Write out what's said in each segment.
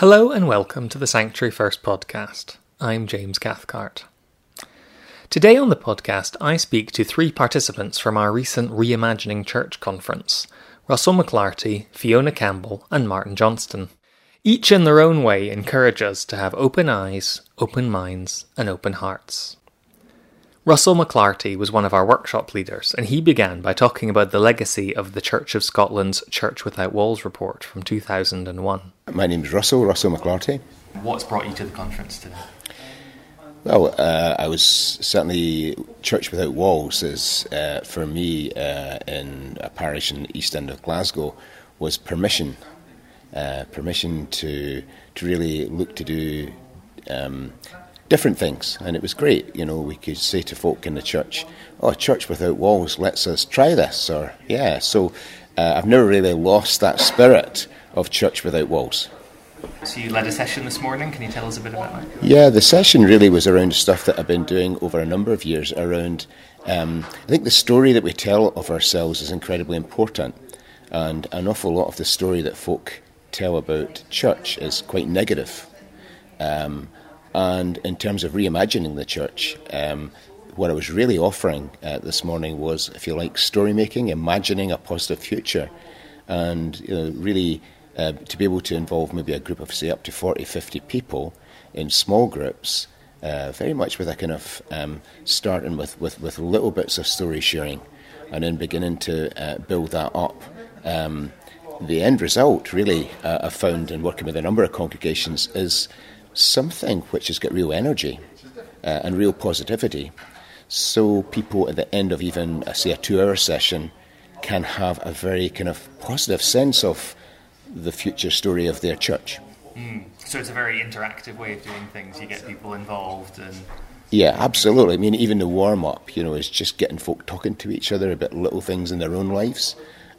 Hello and welcome to the Sanctuary First podcast. I'm James Cathcart. Today on the podcast, I speak to three participants from our recent Reimagining Church conference Russell McClarty, Fiona Campbell, and Martin Johnston. Each in their own way encourage us to have open eyes, open minds, and open hearts. Russell McClarty was one of our workshop leaders, and he began by talking about the legacy of the Church of Scotland's Church Without Walls report from 2001. My name is Russell, Russell McClarty. What's brought you to the conference today? Well, uh, I was certainly Church Without Walls is uh, for me uh, in a parish in the east end of Glasgow was permission, uh, permission to to really look to do um, different things, and it was great. You know, we could say to folk in the church, "Oh, Church Without Walls, lets us us try this," or yeah. So uh, I've never really lost that spirit of Church Without Walls. So you led a session this morning. Can you tell us a bit about that? Yeah, the session really was around stuff that I've been doing over a number of years. Around, um, I think the story that we tell of ourselves is incredibly important, and an awful lot of the story that folk tell about church is quite negative. Um, and in terms of reimagining the church, um, what I was really offering uh, this morning was, if you like, story making, imagining a positive future, and you know, really uh, to be able to involve maybe a group of, say, up to 40, 50 people in small groups, uh, very much with a kind of um, starting with, with, with little bits of story sharing and then beginning to uh, build that up. Um, the end result, really, uh, I've found in working with a number of congregations, is something which has got real energy uh, and real positivity. So people at the end of even, uh, say, a two hour session can have a very kind of positive sense of the future story of their church. Mm. So it's a very interactive way of doing things. You get people involved and. Yeah, absolutely. I mean, even the warm up, you know, is just getting folk talking to each other about little things in their own lives,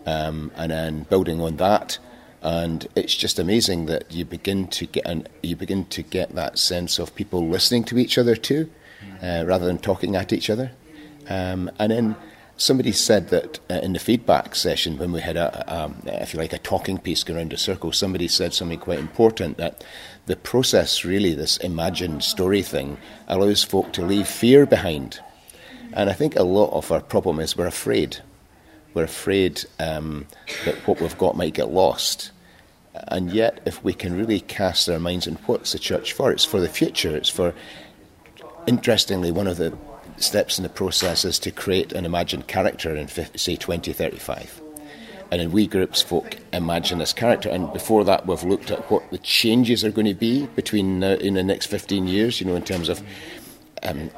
um, and then building on that. And it's just amazing that you begin to get an, you begin to get that sense of people listening to each other too, uh, rather than talking at each other. Um, and then Somebody said that uh, in the feedback session, when we had a, um, if you like, a talking piece going around a circle, somebody said something quite important that the process, really, this imagined story thing, allows folk to leave fear behind. And I think a lot of our problem is we're afraid. We're afraid um, that what we've got might get lost. And yet, if we can really cast our minds on what's the church for, it's for the future. It's for, interestingly, one of the steps in the process is to create an imagined character in, say, 2035. And in we groups, folk imagine this character. And before that, we've looked at what the changes are going to be between uh, in the next 15 years, you know, in terms of um,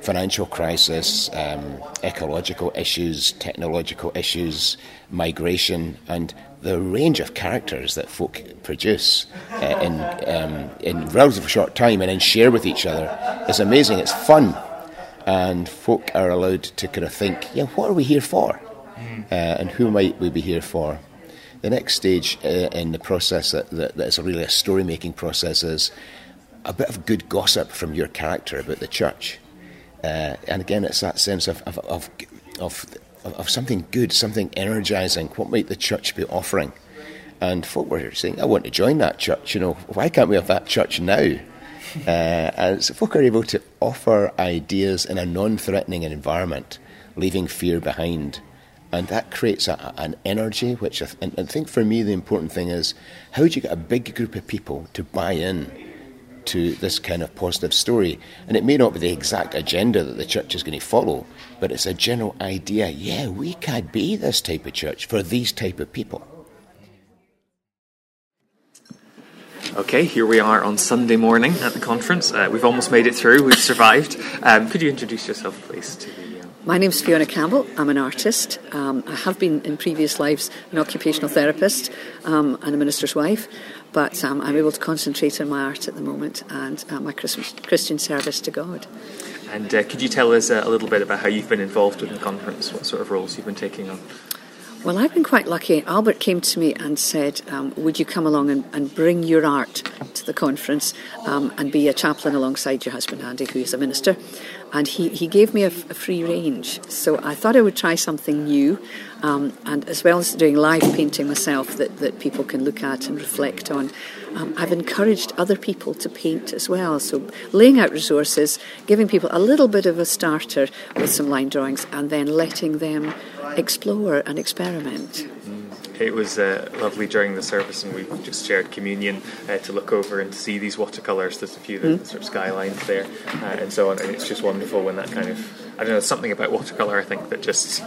financial crisis, um, ecological issues, technological issues, migration, and the range of characters that folk produce uh, in, um, in relatively short time and then share with each other is amazing. It's fun and folk are allowed to kind of think, yeah, what are we here for? Mm. Uh, and who might we be here for? The next stage uh, in the process that, that, that is really a story making process is a bit of good gossip from your character about the church. Uh, and again, it's that sense of, of, of, of, of something good, something energizing. What might the church be offering? And folk were saying, I want to join that church. You know, why can't we have that church now? uh, and so folk are able to offer ideas in a non-threatening environment, leaving fear behind. And that creates a, an energy, which I, th- I think for me the important thing is how do you get a big group of people to buy in to this kind of positive story. And it may not be the exact agenda that the church is going to follow, but it's a general idea. Yeah, we can be this type of church for these type of people. Okay, here we are on Sunday morning at the conference. Uh, we've almost made it through. We've survived. Um, could you introduce yourself, please, to the uh... My name's Fiona Campbell. I'm an artist. Um, I have been in previous lives an occupational therapist um, and a minister's wife, but um, I'm able to concentrate on my art at the moment and uh, my Christian service to God. And uh, could you tell us a little bit about how you've been involved in the conference? What sort of roles you've been taking on? Well, I've been quite lucky. Albert came to me and said, um, Would you come along and, and, bring your art to the conference um, and be a chaplain alongside your husband, Andy, who is a minister? And he, he gave me a, a free range. So I thought I would try something new. Um, and as well as doing live painting myself that, that people can look at and reflect on, um, I've encouraged other people to paint as well. So laying out resources, giving people a little bit of a starter with some line drawings, and then letting them explore and experiment. It was uh, lovely during the service, and we just shared communion uh, to look over and to see these watercolours. There's a few mm. the, sort of skylines there, uh, and so on. And it's just wonderful when that kind of I don't know something about watercolour. I think that just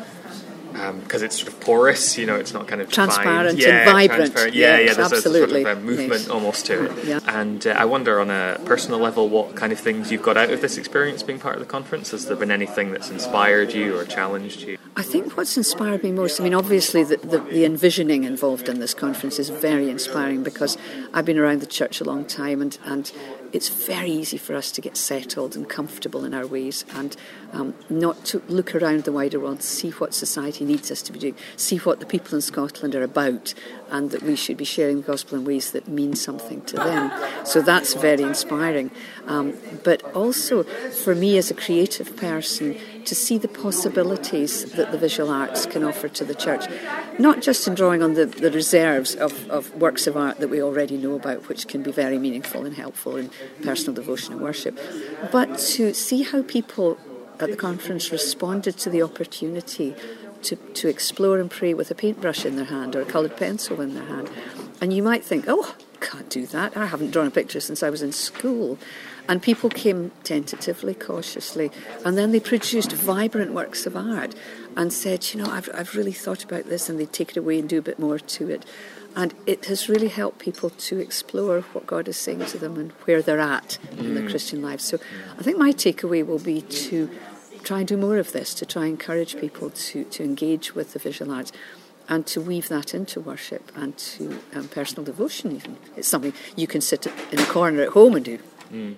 because um, it's sort of porous, you know, it's not kind of transparent yeah, and vibrant. Transparent. Yeah, yes, yeah, there's absolutely. a sort of a movement yes. almost to it. Yeah. And uh, I wonder, on a personal level, what kind of things you've got out of this experience being part of the conference. Has there been anything that's inspired you or challenged you? I think what's inspired me most, I mean, obviously the, the, the envisioning involved in this conference is very inspiring because I've been around the church a long time and, and it's very easy for us to get settled and comfortable in our ways and um, not to look around the wider world, see what society needs us to be doing, see what the people in Scotland are about, and that we should be sharing the gospel in ways that mean something to them. So that's very inspiring. Um, but also, for me as a creative person, to see the possibilities that the visual arts can offer to the church, not just in drawing on the, the reserves of, of works of art that we already know about, which can be very meaningful and helpful in personal devotion and worship, but to see how people at the conference responded to the opportunity to, to explore and pray with a paintbrush in their hand or a coloured pencil in their hand. And you might think, oh, can't do that. I haven't drawn a picture since I was in school. And people came tentatively, cautiously, and then they produced vibrant works of art and said, you know, I've, I've really thought about this, and they take it away and do a bit more to it. And it has really helped people to explore what God is saying to them and where they're at mm. in their. Christian lives. So I think my takeaway will be to try and do more of this, to try and encourage people to, to engage with the visual arts and to weave that into worship and to um, personal devotion even. It's something you can sit in a corner at home and do. Mm.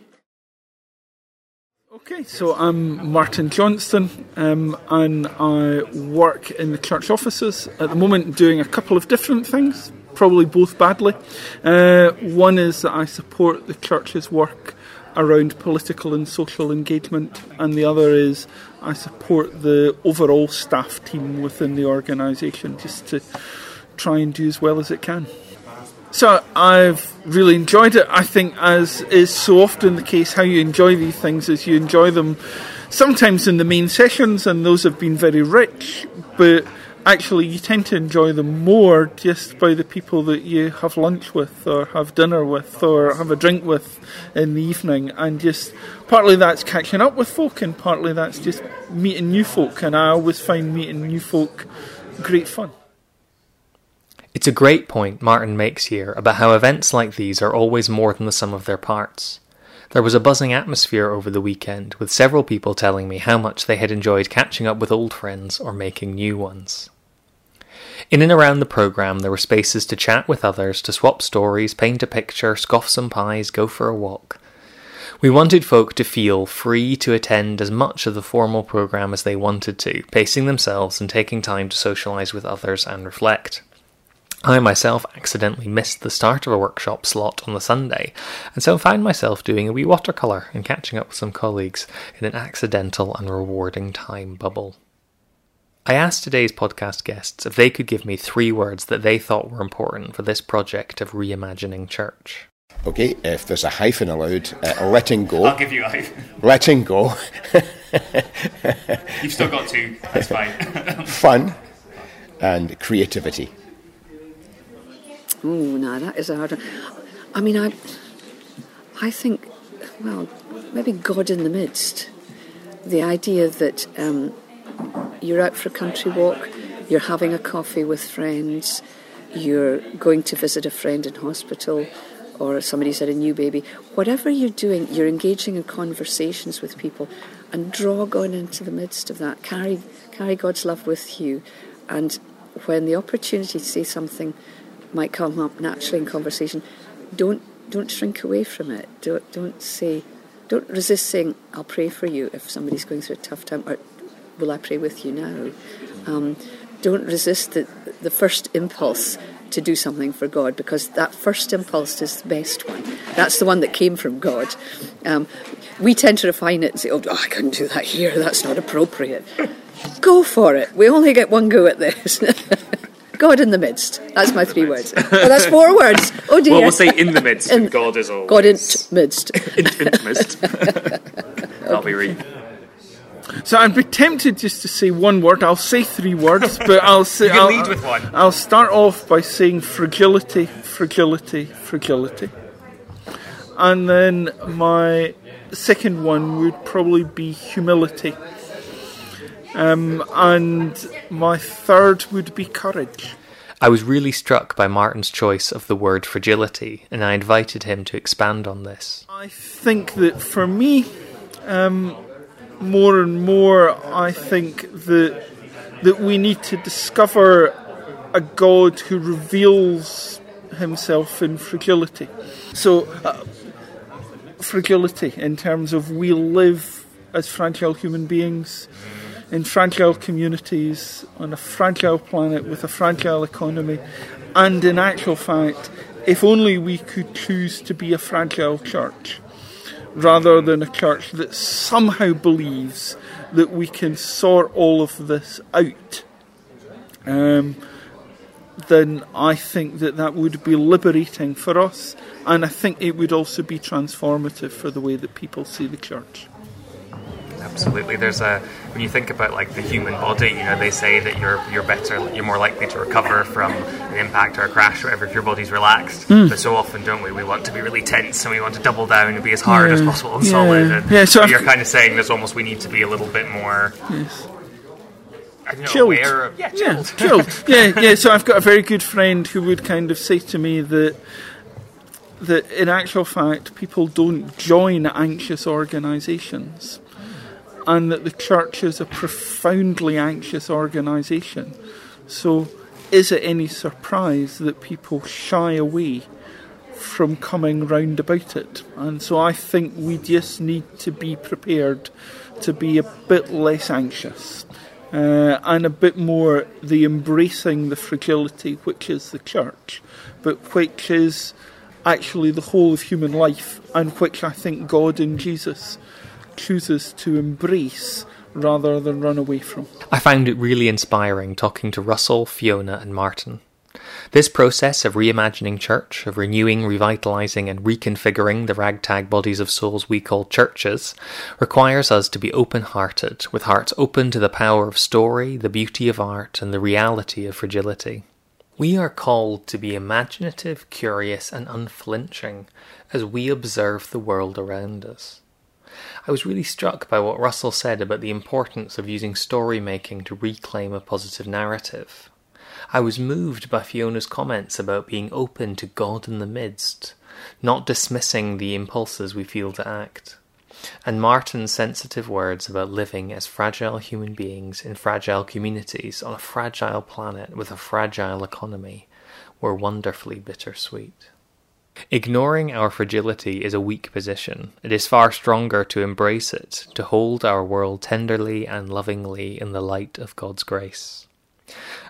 Okay, so I'm Martin Johnston um, and I work in the church offices at the moment doing a couple of different things, probably both badly. Uh, one is that I support the church's work around political and social engagement, and the other is I support the overall staff team within the organisation just to try and do as well as it can. So I've really enjoyed it. I think, as is so often the case, how you enjoy these things is you enjoy them sometimes in the main sessions, and those have been very rich, but actually you tend to enjoy them more just by the people that you have lunch with or have dinner with or have a drink with in the evening and just partly that's catching up with folk and partly that's just meeting new folk and I always find meeting new folk great fun. It's a great point Martin makes here about how events like these are always more than the sum of their parts. There was a buzzing atmosphere over the weekend, with several people telling me how much they had enjoyed catching up with old friends or making new ones. In and around the programme, there were spaces to chat with others, to swap stories, paint a picture, scoff some pies, go for a walk. We wanted folk to feel free to attend as much of the formal programme as they wanted to, pacing themselves and taking time to socialise with others and reflect. I myself accidentally missed the start of a workshop slot on the Sunday, and so found myself doing a wee watercolour and catching up with some colleagues in an accidental and rewarding time bubble. I asked today's podcast guests if they could give me three words that they thought were important for this project of reimagining church. Okay, if there's a hyphen allowed, uh, letting go. I'll give you a hyphen. Letting go. You've still got two, that's fine. Fun and creativity. Oh, no, that is a hard one. I mean, I, I think, well, maybe God in the midst. The idea that um, you're out for a country walk, you're having a coffee with friends, you're going to visit a friend in hospital, or somebody's had a new baby. Whatever you're doing, you're engaging in conversations with people, and draw God into the midst of that. Carry, carry God's love with you, and when the opportunity to say something might come up naturally in conversation, don't don't shrink away from it. Don't don't say, don't resist saying, "I'll pray for you" if somebody's going through a tough time, or "Will I pray with you now?" Um, don't resist the the first impulse to do something for God because that first impulse is the best one. That's the one that came from God. Um, we tend to refine it and say, "Oh, I couldn't do that here. That's not appropriate." Go for it. We only get one go at this. God in the midst. That's my three words. Oh, that's four words. Oh dear. Well, we'll say in the midst, and God is all. God in midst. in, in midst. That'll be read. So I'd be tempted just to say one word. I'll say three words, but I'll say. You can I'll, lead with one. I'll start off by saying fragility, fragility, fragility, and then my second one would probably be humility, um, and my third would be courage. I was really struck by Martin's choice of the word fragility, and I invited him to expand on this. I think that for me, um, more and more, I think that that we need to discover a God who reveals Himself in fragility. So, uh, fragility in terms of we live as fragile human beings in fragile communities on a fragile planet with a fragile economy, and in actual fact, if only we could choose to be a fragile church rather than a church that somehow believes that we can sort all of this out, um, then I think that that would be liberating for us, and I think it would also be transformative for the way that people see the church. Absolutely. There's a when you think about like the human body, you know, they say that you're you're better, you're more likely to recover from an impact or a crash, or whatever, if your body's relaxed. Hmm. But so often, don't we? We want to be really tense and we want to double down and be as hard as possible and Yeah. solid. And Yeah, so you're kind of saying there's almost we need to be a little bit more. Yes. Know, chilled. aware of, yeah, Yeah, chilled. chilled. yeah, yeah. So I've got a very good friend who would kind of say to me that that in actual fact people don't join anxious organisations, and that the church is a profoundly anxious organisation. So, is it any surprise that people shy away? From coming round about it, and so I think we just need to be prepared to be a bit less anxious uh, and a bit more the embracing the fragility which is the church, but which is actually the whole of human life, and which I think God and Jesus chooses to embrace rather than run away from. I found it really inspiring talking to Russell, Fiona, and Martin. This process of reimagining church, of renewing, revitalising, and reconfiguring the ragtag bodies of souls we call churches, requires us to be open hearted, with hearts open to the power of story, the beauty of art, and the reality of fragility. We are called to be imaginative, curious, and unflinching as we observe the world around us. I was really struck by what Russell said about the importance of using story making to reclaim a positive narrative. I was moved by Fiona's comments about being open to God in the midst, not dismissing the impulses we feel to act, and Martin's sensitive words about living as fragile human beings in fragile communities on a fragile planet with a fragile economy were wonderfully bittersweet. Ignoring our fragility is a weak position. It is far stronger to embrace it, to hold our world tenderly and lovingly in the light of God's grace.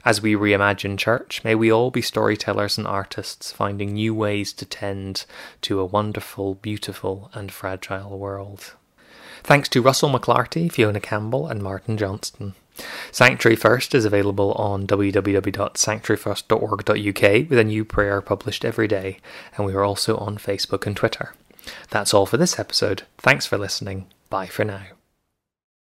As we reimagine church, may we all be storytellers and artists, finding new ways to tend to a wonderful, beautiful, and fragile world. Thanks to Russell McClarty, Fiona Campbell, and Martin Johnston. Sanctuary First is available on www.sanctuaryfirst.org.uk with a new prayer published every day, and we are also on Facebook and Twitter. That's all for this episode. Thanks for listening. Bye for now.